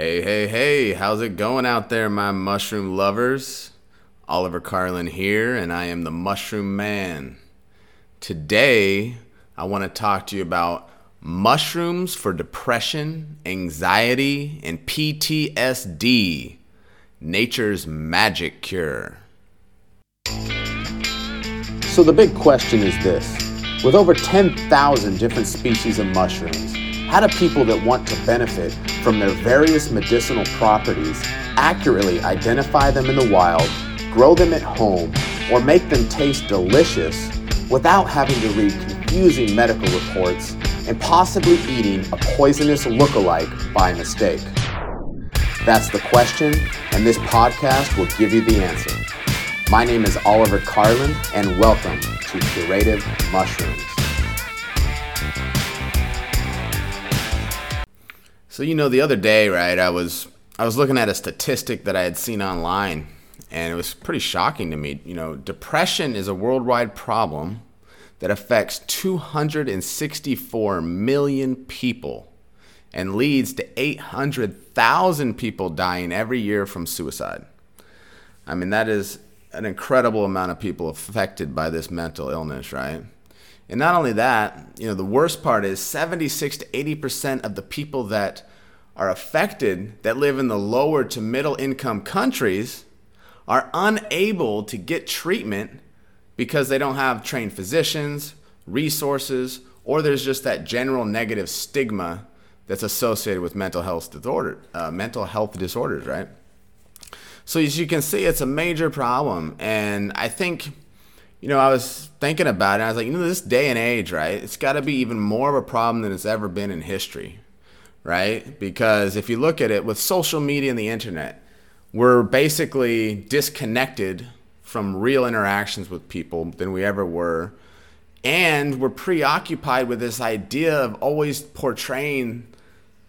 Hey, hey, hey, how's it going out there, my mushroom lovers? Oliver Carlin here, and I am the Mushroom Man. Today, I want to talk to you about mushrooms for depression, anxiety, and PTSD. Nature's magic cure. So, the big question is this with over 10,000 different species of mushrooms, how do people that want to benefit from their various medicinal properties accurately identify them in the wild, grow them at home, or make them taste delicious without having to read confusing medical reports and possibly eating a poisonous look-alike by mistake? That's the question, and this podcast will give you the answer. My name is Oliver Carlin, and welcome to Curative Mushrooms. So you know, the other day, right? I was I was looking at a statistic that I had seen online, and it was pretty shocking to me. You know, depression is a worldwide problem that affects 264 million people and leads to 800,000 people dying every year from suicide. I mean, that is an incredible amount of people affected by this mental illness, right? And not only that, you know, the worst part is 76 to 80% of the people that are affected that live in the lower to middle income countries are unable to get treatment because they don't have trained physicians, resources, or there's just that general negative stigma that's associated with mental health disorder, uh, mental health disorders, right? So as you can see, it's a major problem, and I think you know, I was thinking about it. I was like, you know, this day and age, right? It's got to be even more of a problem than it's ever been in history, right? Because if you look at it with social media and the internet, we're basically disconnected from real interactions with people than we ever were. And we're preoccupied with this idea of always portraying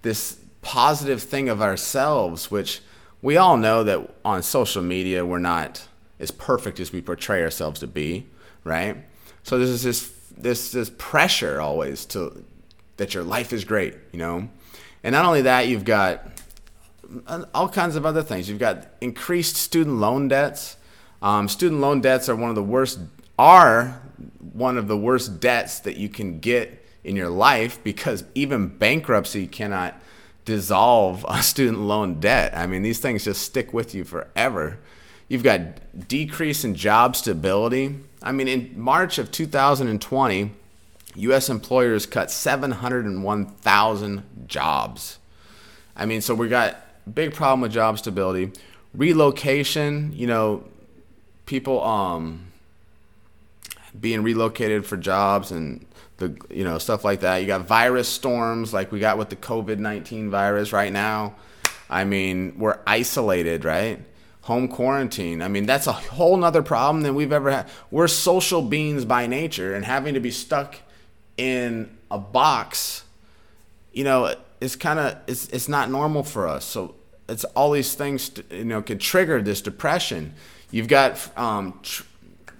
this positive thing of ourselves, which we all know that on social media we're not as perfect as we portray ourselves to be, right? So there's this this this pressure always to that your life is great, you know, and not only that, you've got all kinds of other things. You've got increased student loan debts. Um, student loan debts are one of the worst are one of the worst debts that you can get in your life because even bankruptcy cannot dissolve a student loan debt. I mean, these things just stick with you forever. You've got decrease in job stability. I mean, in March of 2020, U.S. employers cut 701,000 jobs. I mean, so we got big problem with job stability. Relocation, you know, people um, being relocated for jobs and the you know stuff like that. You got virus storms like we got with the COVID nineteen virus right now. I mean, we're isolated, right? home quarantine. I mean, that's a whole nother problem than we've ever had. We're social beings by nature, and having to be stuck in a box, you know, it's kind of it's it's not normal for us. So it's all these things, you know, can trigger this depression. You've got um, tr-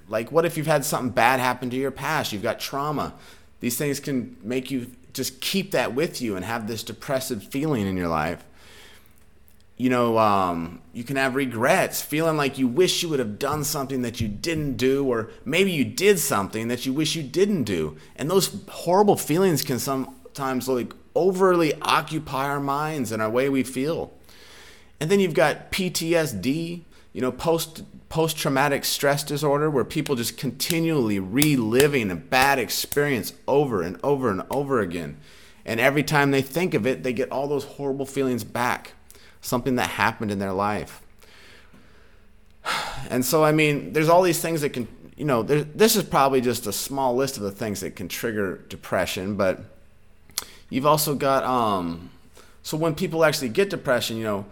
like, what if you've had something bad happen to your past? You've got trauma. These things can make you just keep that with you and have this depressive feeling in your life you know, um, you can have regrets, feeling like you wish you would have done something that you didn't do, or maybe you did something that you wish you didn't do. And those horrible feelings can sometimes like overly occupy our minds and our way we feel. And then you've got PTSD, you know, post post traumatic stress disorder, where people just continually reliving a bad experience over and over and over again. And every time they think of it, they get all those horrible feelings back something that happened in their life. And so, I mean, there's all these things that can, you know, this is probably just a small list of the things that can trigger depression, but you've also got, um, so when people actually get depression, you know,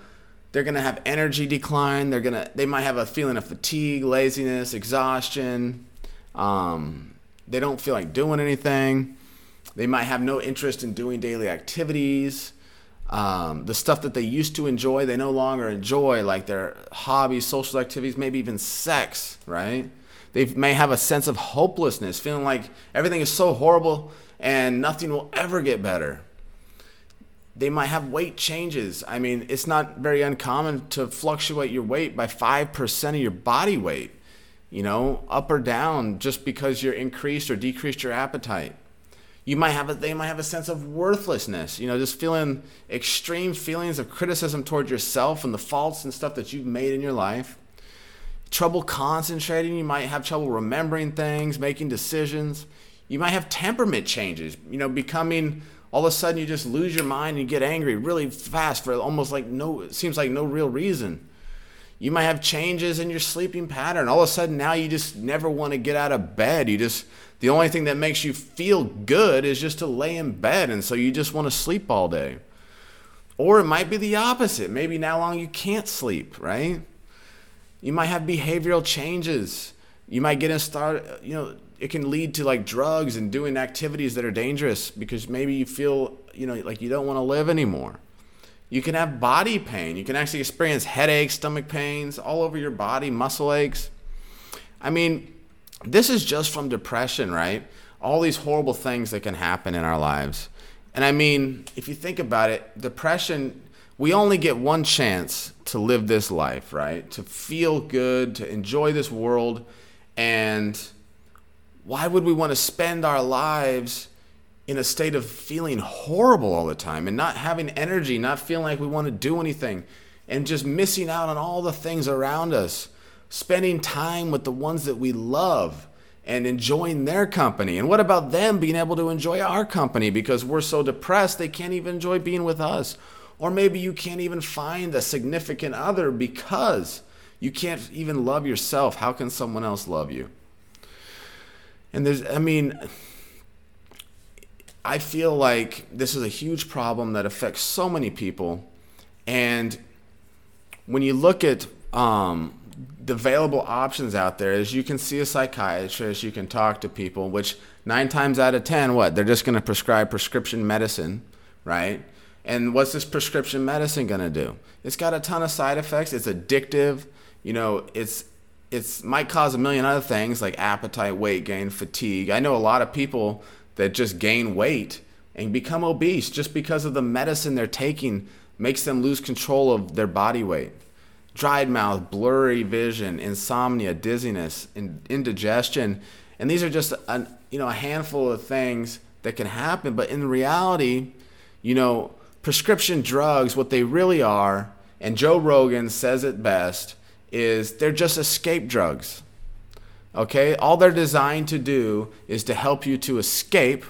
they're going to have energy decline. They're going to, they might have a feeling of fatigue, laziness, exhaustion. Um, they don't feel like doing anything. They might have no interest in doing daily activities. Um, the stuff that they used to enjoy, they no longer enjoy, like their hobbies, social activities, maybe even sex, right? They may have a sense of hopelessness, feeling like everything is so horrible and nothing will ever get better. they might have weight changes. I mean, it's not very uncommon to fluctuate your weight by 5% of your body weight, you know, up or down just because you're increased or decreased your appetite. You might have a, they might have a sense of worthlessness, you know, just feeling extreme feelings of criticism toward yourself and the faults and stuff that you've made in your life. Trouble concentrating, you might have trouble remembering things, making decisions. You might have temperament changes, you know, becoming all of a sudden you just lose your mind and you get angry really fast for almost like no it seems like no real reason you might have changes in your sleeping pattern. All of a sudden now you just never want to get out of bed. You just the only thing that makes you feel good is just to lay in bed and so you just want to sleep all day. Or it might be the opposite. Maybe now long you can't sleep right? You might have behavioral changes. You might get in start you know it can lead to like drugs and doing activities that are dangerous because maybe you feel you know like you don't want to live anymore you can have body pain. You can actually experience headaches stomach pains all over your body muscle aches. I mean this is just from depression right? All these horrible things that can happen in our lives. And i mean if you think about it depression we only get one chance to live this life right? To feel good to enjoy this world. And why would we want to spend our lives in a state of feeling horrible all the time and not having energy, not feeling like we want to do anything, and just missing out on all the things around us? Spending time with the ones that we love and enjoying their company. And what about them being able to enjoy our company because we're so depressed they can't even enjoy being with us? Or maybe you can't even find a significant other because you can't even love yourself. How can someone else love you? And there's, I mean, I feel like this is a huge problem that affects so many people. And when you look at um, the available options out there, is you can see a psychiatrist, you can talk to people, which nine times out of 10, what? They're just going to prescribe prescription medicine, right? And what's this prescription medicine going to do? It's got a ton of side effects. It's addictive. You know, it's it's might cause a million other things like appetite, weight gain, fatigue. I know a lot of people that just gain weight and become obese just because of the medicine they're taking makes them lose control of their body weight. Dried mouth, blurry vision, insomnia, dizziness, indigestion, and these are just a, you know a handful of things that can happen. But in reality, you know, prescription drugs, what they really are, and Joe Rogan says it best is they're just escape drugs. Okay? All they're designed to do is to help you to escape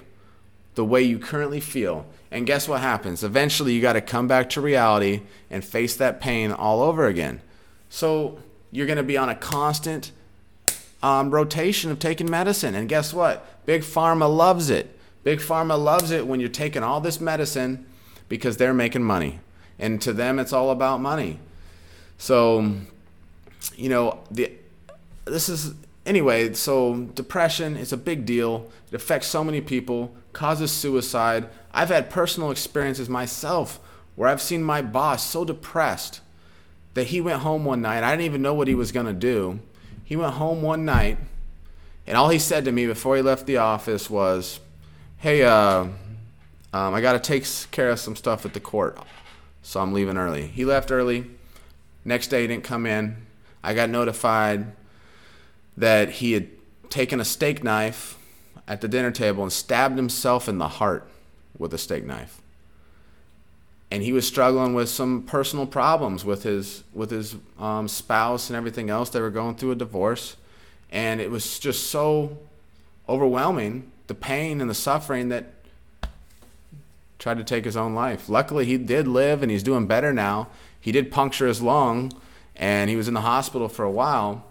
the way you currently feel. And guess what happens? Eventually, you got to come back to reality and face that pain all over again. So, you're going to be on a constant um, rotation of taking medicine. And guess what? Big Pharma loves it. Big Pharma loves it when you're taking all this medicine because they're making money. And to them, it's all about money. So, you know, the this is anyway, so depression is a big deal. It affects so many people, causes suicide. I've had personal experiences myself where I've seen my boss so depressed that he went home one night. I didn't even know what he was going to do. He went home one night, and all he said to me before he left the office was, Hey, uh, um, I got to take care of some stuff at the court, so I'm leaving early. He left early. Next day, he didn't come in. I got notified that he had taken a steak knife at the dinner table and stabbed himself in the heart with a steak knife. And he was struggling with some personal problems with his with his um, spouse and everything else. They were going through a divorce, and it was just so overwhelming the pain and the suffering that tried to take his own life. Luckily, he did live and he's doing better now. He did puncture his lung, and he was in the hospital for a while.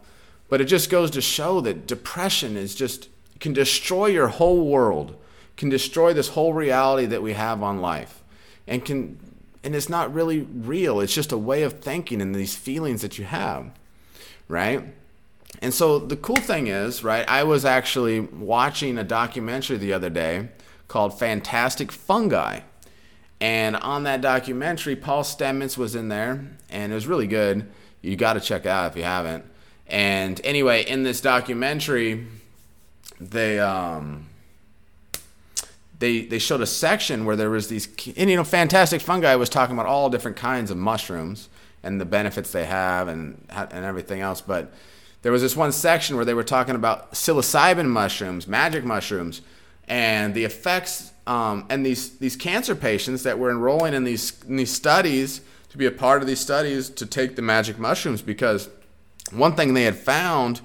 But it just goes to show that depression is just can destroy your whole world, can destroy this whole reality that we have on life, and can and it's not really real. It's just a way of thinking and these feelings that you have, right? And so the cool thing is, right? I was actually watching a documentary the other day called Fantastic Fungi. And on that documentary, Paul Stamets was in there, and it was really good you got to check it out if you haven't. And anyway, in this documentary, they um, they they showed a section where there was these and you know fantastic fungi was talking about all different kinds of mushrooms and the benefits they have and and everything else but there was this one section where they were talking about psilocybin mushrooms magic mushrooms and the effects um, and these these cancer patients that were enrolling in these in these studies to be a part of these studies to take the magic mushrooms because one thing they had found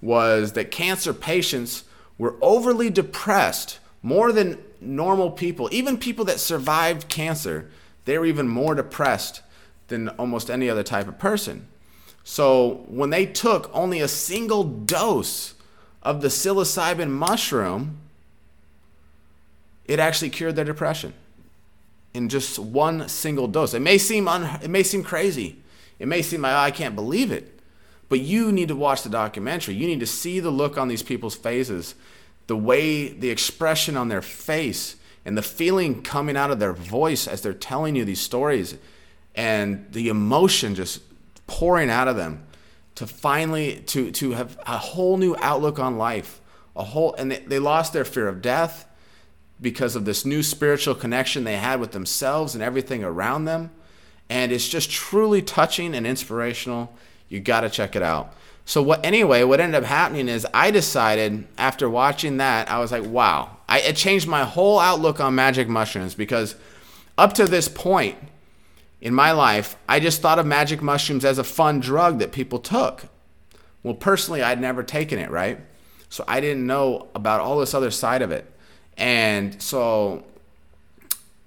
was that cancer patients were overly depressed more than normal people, even people that survived cancer, they were even more depressed than almost any other type of person. So when they took only a single dose of the psilocybin mushroom, it actually cured their depression in just one single dose. It may seem un- it may seem crazy. It may seem like oh, I can't believe it. But you need to watch the documentary. You need to see the look on these people's faces the way, the expression on their face, and the feeling coming out of their voice as they're telling you these stories, and the emotion just pouring out of them to finally to to have a whole new outlook on life. A whole and they, they lost their fear of death because of this new spiritual connection they had with themselves and everything around them. And it's just truly touching and inspirational you got to check it out so what anyway, what ended up happening is I decided after watching that, I was like, wow. I it changed my whole outlook on magic mushrooms because up to this point in my life, I just thought of magic mushrooms as a fun drug that people took. Well, personally, I'd never taken it, right? So I didn't know about all this other side of it. And so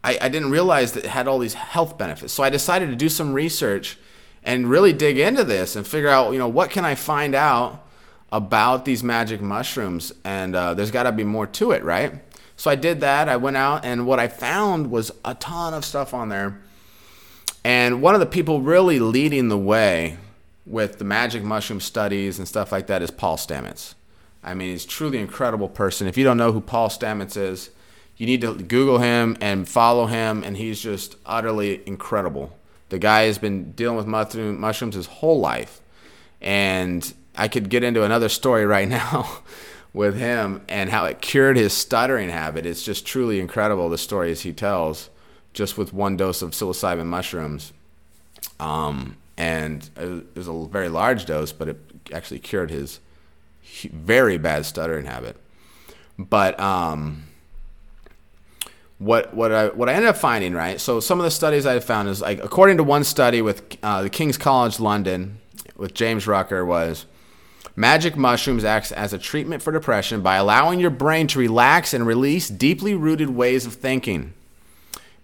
I, I didn't realize that it had all these health benefits. So I decided to do some research and really dig into this and figure out, you know, what can I find out about these magic mushrooms? And uh, there's got to be more to it, right? So I did that. I went out, and what I found was a ton of stuff on there. And one of the people really leading the way with the magic mushroom studies and stuff like that is Paul Stamets. I mean, he's truly incredible person. If you don't know who Paul Stamets is, you need to Google him and follow him, and he's just utterly incredible. The guy has been dealing with mushroom, mushrooms his whole life. And I could get into another story right now with him and how it cured his stuttering habit. It's just truly incredible the stories he tells just with one dose of psilocybin mushrooms. Um, and it was a very large dose, but it actually cured his very bad stuttering habit. But um, what what I what I ended up finding, right? So some of the studies I found is like according to one study with uh, the King's College London with James Rucker was magic mushrooms acts as a treatment for depression by allowing your brain to relax and release deeply rooted ways of thinking.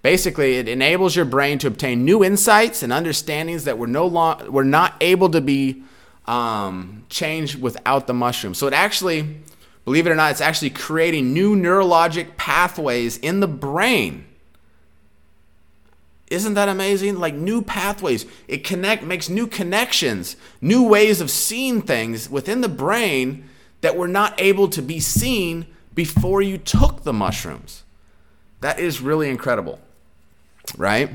Basically, it enables your brain to obtain new insights and understandings that were no long, were not able to be um, changed without the mushroom. So it actually Believe it or not, it's actually creating new neurologic pathways in the brain. Isn't that amazing? Like new pathways. It connect makes new connections, new ways of seeing things within the brain that were not able to be seen before you took the mushrooms. That is really incredible. Right?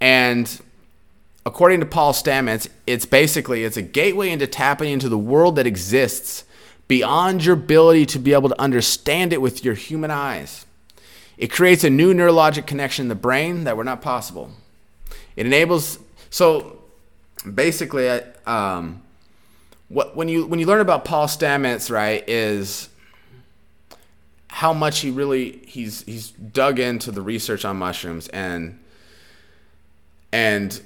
And according to Paul Stamets, it's basically it's a gateway into tapping into the world that exists beyond your ability to be able to understand it with your human eyes. It creates a new neurologic connection in the brain that were not possible. It enables so basically um, what when you when you learn about Paul Stamets, right, is how much he really he's he's dug into the research on mushrooms and and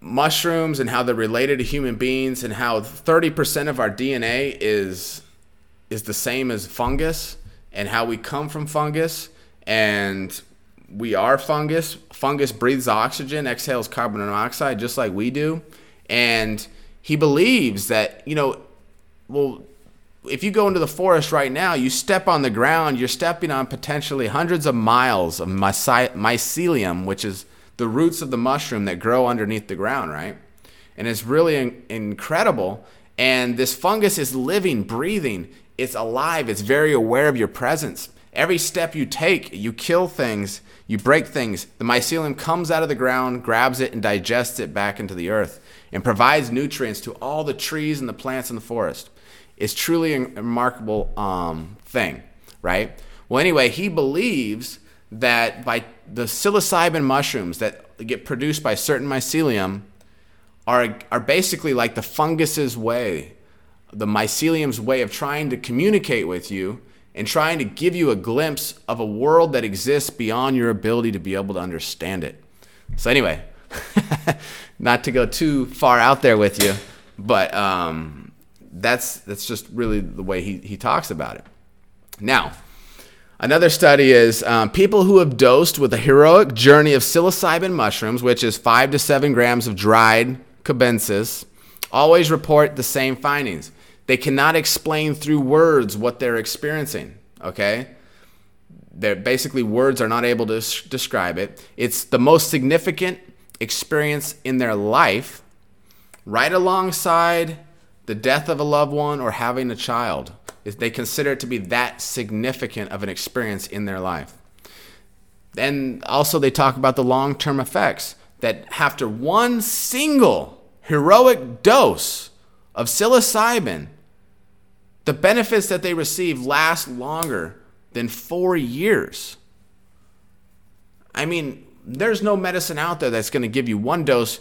mushrooms and how they're related to human beings and how 30% of our DNA is is the same as fungus and how we come from fungus and we are fungus. Fungus breathes oxygen, exhales carbon monoxide just like we do. And he believes that, you know, well, if you go into the forest right now, you step on the ground, you're stepping on potentially hundreds of miles of mycelium, which is the roots of the mushroom that grow underneath the ground, right? And it's really in- incredible. And this fungus is living, breathing, it's alive, it's very aware of your presence. Every step you take, you kill things, you break things. The mycelium comes out of the ground, grabs it, and digests it back into the earth and provides nutrients to all the trees and the plants in the forest. It's truly a remarkable um, thing, right? Well, anyway, he believes that by the psilocybin mushrooms that get produced by certain mycelium are, are basically like the fungus's way, the mycelium's way of trying to communicate with you and trying to give you a glimpse of a world that exists beyond your ability to be able to understand it. So, anyway, not to go too far out there with you, but um, that's, that's just really the way he, he talks about it. Now, Another study is um, people who have dosed with a heroic journey of psilocybin mushrooms, which is five to seven grams of dried cubensis, always report the same findings. They cannot explain through words what they're experiencing. Okay, they're basically words are not able to describe it. It's the most significant experience in their life, right alongside the death of a loved one or having a child they consider it to be that significant of an experience in their life. And also, they talk about the long term effects that after one single heroic dose of psilocybin, the benefits that they receive last longer than four years. I mean, there's no medicine out there that's going to give you one dose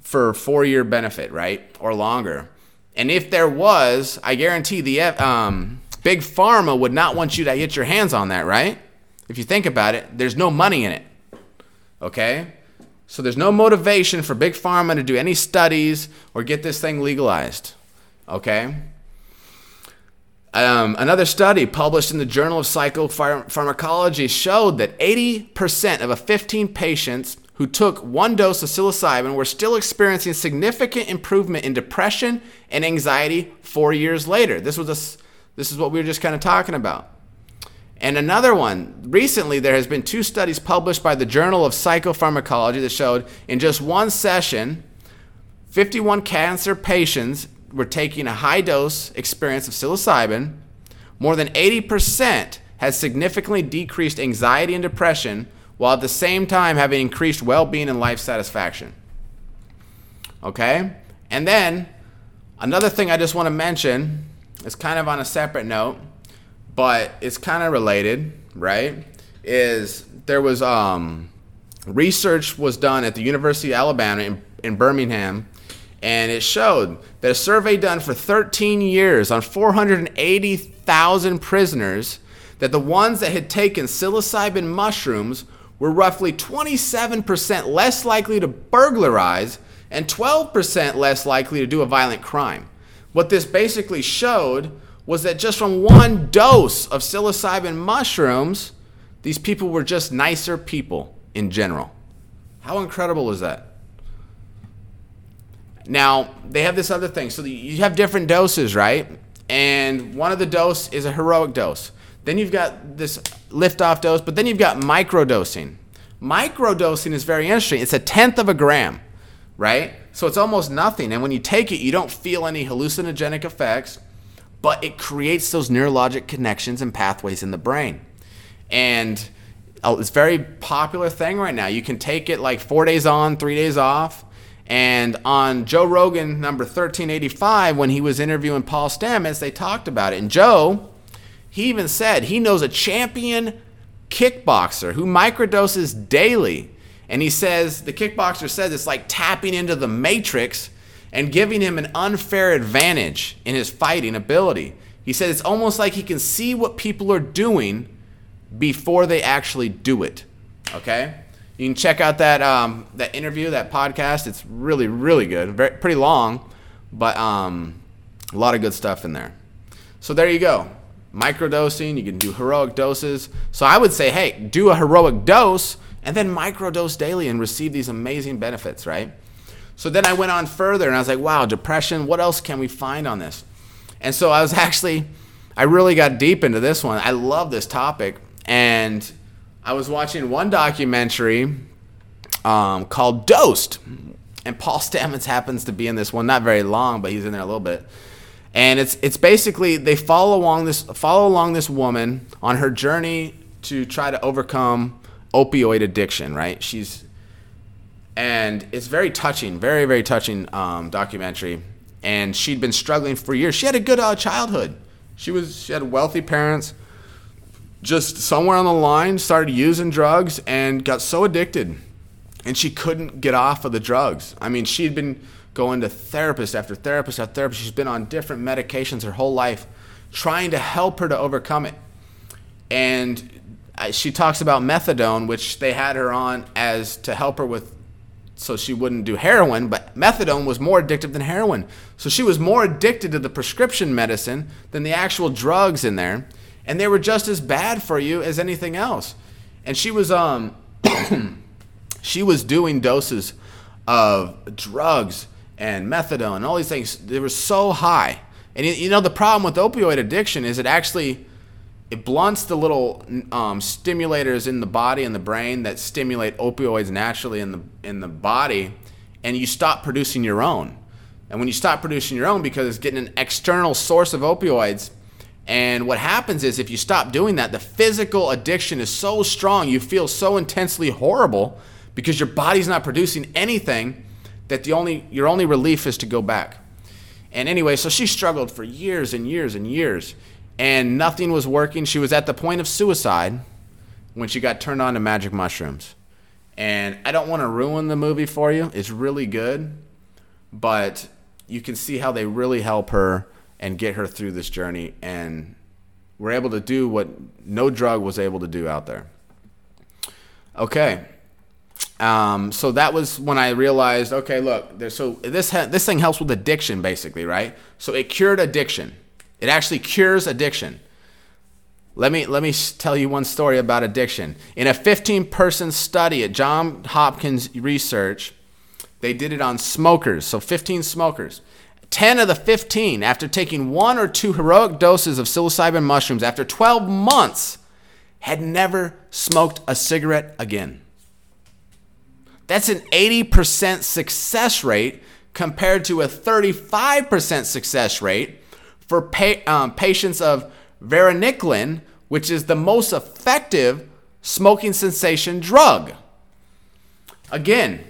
for four year benefit, right? Or longer. And if there was, I guarantee the um, big pharma would not want you to get your hands on that, right? If you think about it, there's no money in it. Okay? So there's no motivation for big pharma to do any studies or get this thing legalized. Okay? Um, another study published in the Journal of Psychopharmacology showed that 80% of a 15 patients who took one dose of psilocybin were still experiencing significant improvement in depression and anxiety four years later. This was a, this is what we were just kind of talking about. And another one, recently there has been two studies published by the Journal of Psychopharmacology that showed in just one session, 51 cancer patients were taking a high dose experience of psilocybin. More than 80% had significantly decreased anxiety and depression while at the same time having increased well being and life satisfaction. Okay? And then another thing I just want to mention is kind of on a separate note, but it's kind of related, right? Is there was um, research was done at the University of Alabama in, in Birmingham, and it showed that a survey done for 13 years on 480,000 prisoners that the ones that had taken psilocybin mushrooms were roughly 27% less likely to burglarize and 12% less likely to do a violent crime. What this basically showed was that just from one dose of psilocybin mushrooms, these people were just nicer people in general. How incredible is that? Now, they have this other thing. So you have different doses, right? And one of the dose is a heroic dose. Then you've got this liftoff dose, but then you've got microdosing. Microdosing is very interesting. It's a tenth of a gram, right? So it's almost nothing. And when you take it, you don't feel any hallucinogenic effects, but it creates those neurologic connections and pathways in the brain. And uh, it's a very popular thing right now. You can take it like four days on, three days off. And on Joe Rogan, number 1385, when he was interviewing Paul Stamets, they talked about it. And Joe, he even said he knows a champion kickboxer who microdoses daily. And he says, the kickboxer says it's like tapping into the matrix and giving him an unfair advantage in his fighting ability. He said it's almost like he can see what people are doing before they actually do it. Okay? You can check out that um, that interview, that podcast. It's really, really good. Very, pretty long, but um, a lot of good stuff in there. So there you go microdosing, you can do heroic doses. So I would say, hey, do a heroic dose and then microdose daily and receive these amazing benefits, right? So then I went on further and I was like, wow, depression, what else can we find on this? And so I was actually, I really got deep into this one. I love this topic. And I was watching one documentary um, called Dosed. And Paul Stamets happens to be in this one, not very long, but he's in there a little bit and it's it's basically they follow along this follow along this woman on her journey to try to overcome opioid addiction. Right? She's and it's very touching, very very touching um, documentary. And she'd been struggling for years. She had a good uh, childhood. She was she had wealthy parents, just somewhere on the line started using drugs and got so addicted and she couldn't get off of the drugs. I mean, she'd been going to therapist after therapist after therapist. She's been on different medications her whole life, trying to help her to overcome it. And she talks about methadone, which they had her on as to help her with, so she wouldn't do heroin. But methadone was more addictive than heroin, so she was more addicted to the prescription medicine than the actual drugs in there, and they were just as bad for you as anything else. And she was um, she was doing doses of drugs and methadone and all these things. They were so high. And you know the problem with opioid addiction is it actually it blunts the little um, stimulators in the body and the brain that stimulate opioids naturally in the in the body, and you stop producing your own. And when you stop producing your own because it's getting an external source of opioids, and what happens is if you stop doing that, the physical addiction is so strong, you feel so intensely horrible because your body's not producing anything that the only your only relief is to go back. And anyway, so she struggled for years and years and years and nothing was working. She was at the point of suicide when she got turned on to magic mushrooms. And I don't want to ruin the movie for you. It's really good, but you can see how they really help her and get her through this journey and we're able to do what no drug was able to do out there. Okay. Um, so that was when I realized, okay, look, so this ha- this thing helps with addiction, basically, right? So it cured addiction. It actually cures addiction. Let me, let me tell you one story about addiction. In a 15 person study at John Hopkins Research, they did it on smokers, so 15 smokers. 10 of the 15, after taking one or two heroic doses of psilocybin mushrooms after 12 months, had never smoked a cigarette again. That's an 80% success rate compared to a 35% success rate for pa- um, patients of varenicline, which is the most effective smoking cessation drug. Again,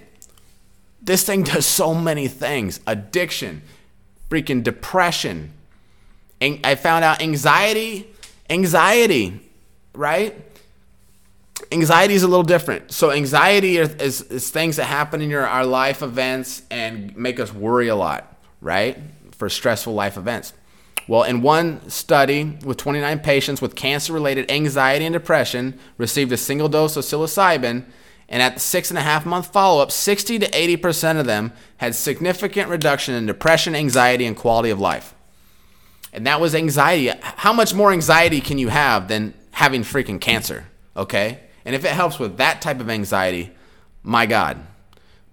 this thing does so many things addiction, freaking depression. I found out anxiety, anxiety, right? Anxiety is a little different. So, anxiety is, is, is things that happen in your, our life events and make us worry a lot, right? For stressful life events. Well, in one study with 29 patients with cancer related anxiety and depression received a single dose of psilocybin, and at the six and a half month follow up, 60 to 80% of them had significant reduction in depression, anxiety, and quality of life. And that was anxiety. How much more anxiety can you have than having freaking cancer? Okay? And if it helps with that type of anxiety, my God.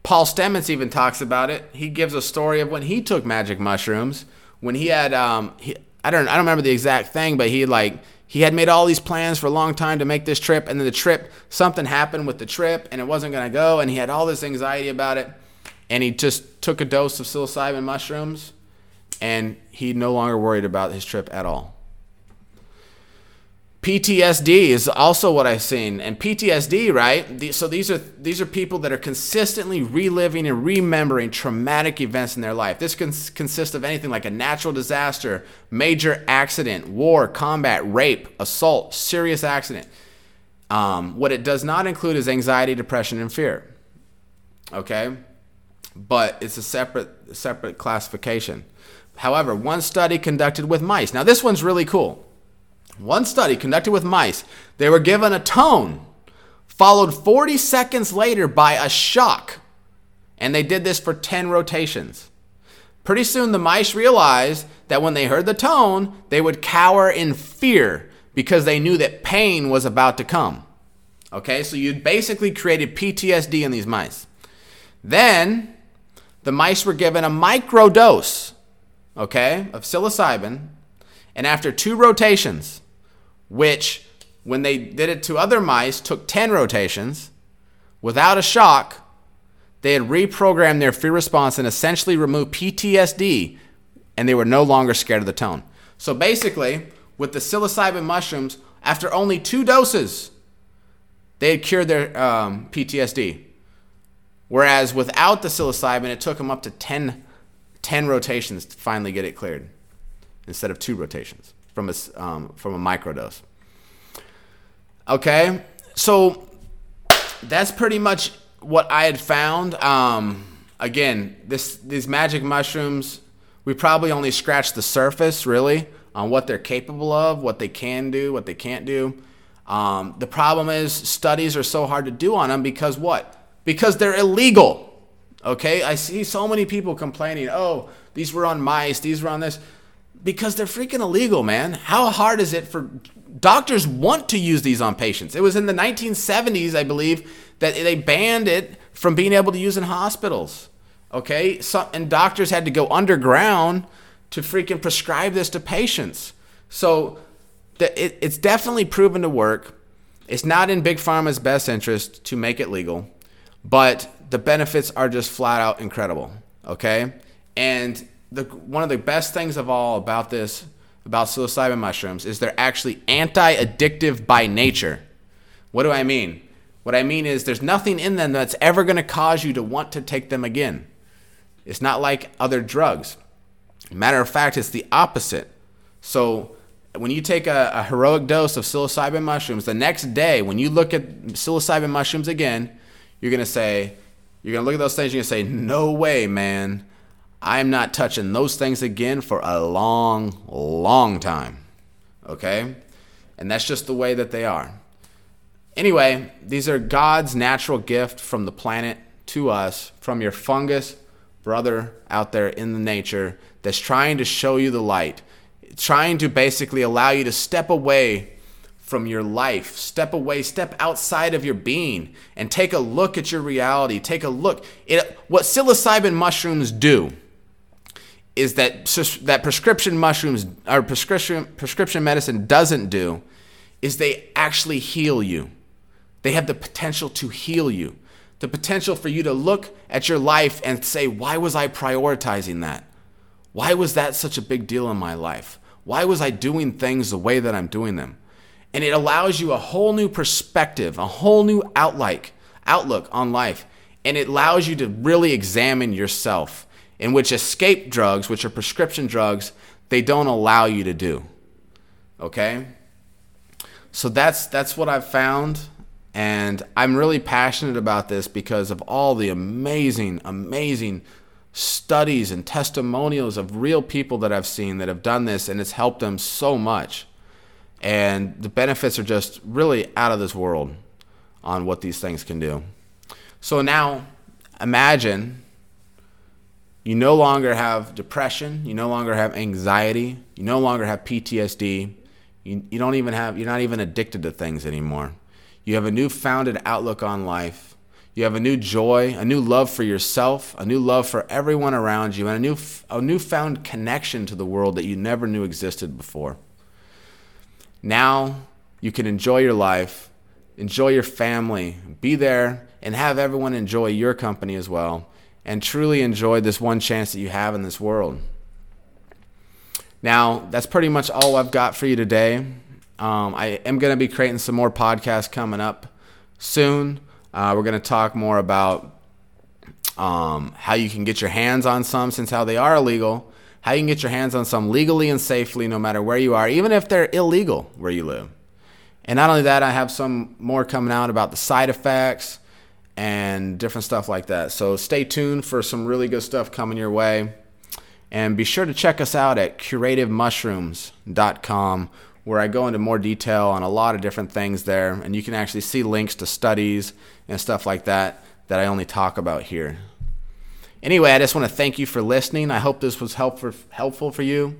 Paul Stamets even talks about it. He gives a story of when he took magic mushrooms when he had um he, I don't I don't remember the exact thing, but he like he had made all these plans for a long time to make this trip, and then the trip something happened with the trip, and it wasn't gonna go, and he had all this anxiety about it, and he just took a dose of psilocybin mushrooms, and he no longer worried about his trip at all. PTSD is also what I've seen, and PTSD, right? So these are these are people that are consistently reliving and remembering traumatic events in their life. This can consist of anything like a natural disaster, major accident, war, combat, rape, assault, serious accident. Um, what it does not include is anxiety, depression, and fear. Okay, but it's a separate separate classification. However, one study conducted with mice. Now this one's really cool. One study conducted with mice, they were given a tone, followed 40 seconds later by a shock. And they did this for 10 rotations. Pretty soon, the mice realized that when they heard the tone, they would cower in fear because they knew that pain was about to come. Okay, so you basically created PTSD in these mice. Then, the mice were given a micro dose, okay, of psilocybin. And after two rotations, which, when they did it to other mice, took 10 rotations without a shock. They had reprogrammed their fear response and essentially removed PTSD, and they were no longer scared of the tone. So basically, with the psilocybin mushrooms, after only two doses, they had cured their um, PTSD. Whereas without the psilocybin, it took them up to 10, 10 rotations to finally get it cleared instead of two rotations from a, um, from a microdose. Okay, so that's pretty much what I had found. Um, again, this these magic mushrooms, we probably only scratched the surface, really, on what they're capable of, what they can do, what they can't do. Um, the problem is studies are so hard to do on them because what? Because they're illegal. Okay, I see so many people complaining, oh, these were on mice, these were on this. Because they're freaking illegal, man. How hard is it for doctors want to use these on patients? It was in the 1970s, I believe, that they banned it from being able to use in hospitals. Okay, so, and doctors had to go underground to freaking prescribe this to patients. So it, it's definitely proven to work. It's not in big pharma's best interest to make it legal, but the benefits are just flat out incredible. Okay, and the one of the best things of all about this about psilocybin mushrooms is they're actually anti-addictive by nature. What do I mean? What I mean is there's nothing in them that's ever going to cause you to want to take them again. It's not like other drugs. Matter of fact, it's the opposite. So when you take a, a, heroic dose of psilocybin mushrooms, the next day when you look at psilocybin mushrooms again, you're gonna say, you're gonna look at those things, you're gonna say, no way, man. I'm not touching those things again for a long, long time. Okay? And that's just the way that they are. Anyway, these are God's natural gift from the planet to us, from your fungus brother out there in the nature that's trying to show you the light, trying to basically allow you to step away from your life, step away, step outside of your being, and take a look at your reality. Take a look. It, what psilocybin mushrooms do is that that prescription mushrooms or prescription prescription medicine doesn't do is they actually heal you. They have the potential to heal you the potential for you to look at your life and say, why was I prioritizing that? Why was that such a big deal in my life? Why was I doing things the way that I'm doing them? And it allows you a whole new perspective, a whole new outlook, outlook on life. And it allows you to really examine yourself, in which escape drugs, which are prescription drugs, they don't allow you to do. Okay? So that's that's what I've found. And I'm really passionate about this because of all the amazing, amazing studies and testimonials of real people that I've seen that have done this, and it's helped them so much. And the benefits are just really out of this world on what these things can do. So now imagine you no longer have depression, you no longer have anxiety, you no longer have PTSD, you, you don't even have, you're not even addicted to things anymore. You have a new founded outlook on life. You have a new joy, a new love for yourself, a new love for everyone around you, and a new a newfound connection to the world that you never knew existed before. Now you can enjoy your life, enjoy your family, be there, and have everyone enjoy your company as well, and truly enjoy this one chance that you have in this world. Now, that's pretty much all I've got for you today. Um, I am going to be creating some more podcasts coming up soon. Uh, we're going to talk more about um, how you can get your hands on some, since how they are illegal, how you can get your hands on some legally and safely, no matter where you are, even if they're illegal where you live. And not only that, I have some more coming out about the side effects and different stuff like that. So stay tuned for some really good stuff coming your way. And be sure to check us out at curativemushrooms.com where I go into more detail on a lot of different things there, and you can actually see links to studies and stuff like that that I only talk about here. Anyway, I just want to thank you for listening. I hope this was helpful helpful for you.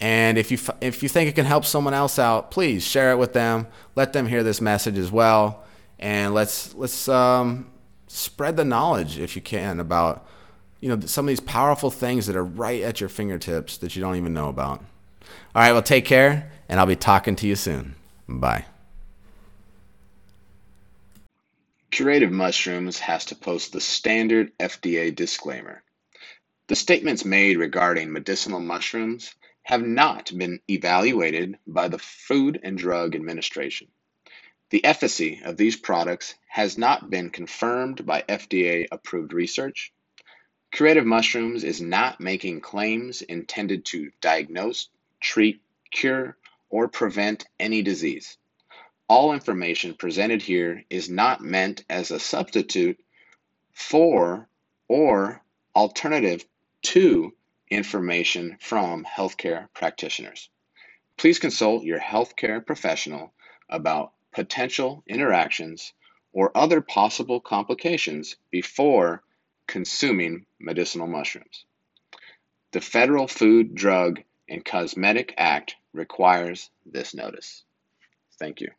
And if you if you think it can help someone else out, please share it with them. Let them hear this message as well, and let's let's um, spread the knowledge if you can about you know some of these powerful things that are right at your fingertips that you don't even know about. All right, well, take care and I'll be talking to you soon. Bye. Curative Mushrooms has to post the standard FDA disclaimer. The statements made regarding medicinal mushrooms have not been evaluated by the Food and Drug Administration. The efficacy of these products has not been confirmed by FDA approved research. Curative Mushrooms is not making claims intended to diagnose, treat, cure, or prevent any disease. All information presented here is not meant as a substitute for or alternative to information from healthcare practitioners. Please consult your healthcare professional about potential interactions or other possible complications before consuming medicinal mushrooms. The Federal Food, Drug, and Cosmetic Act requires this notice. Thank you.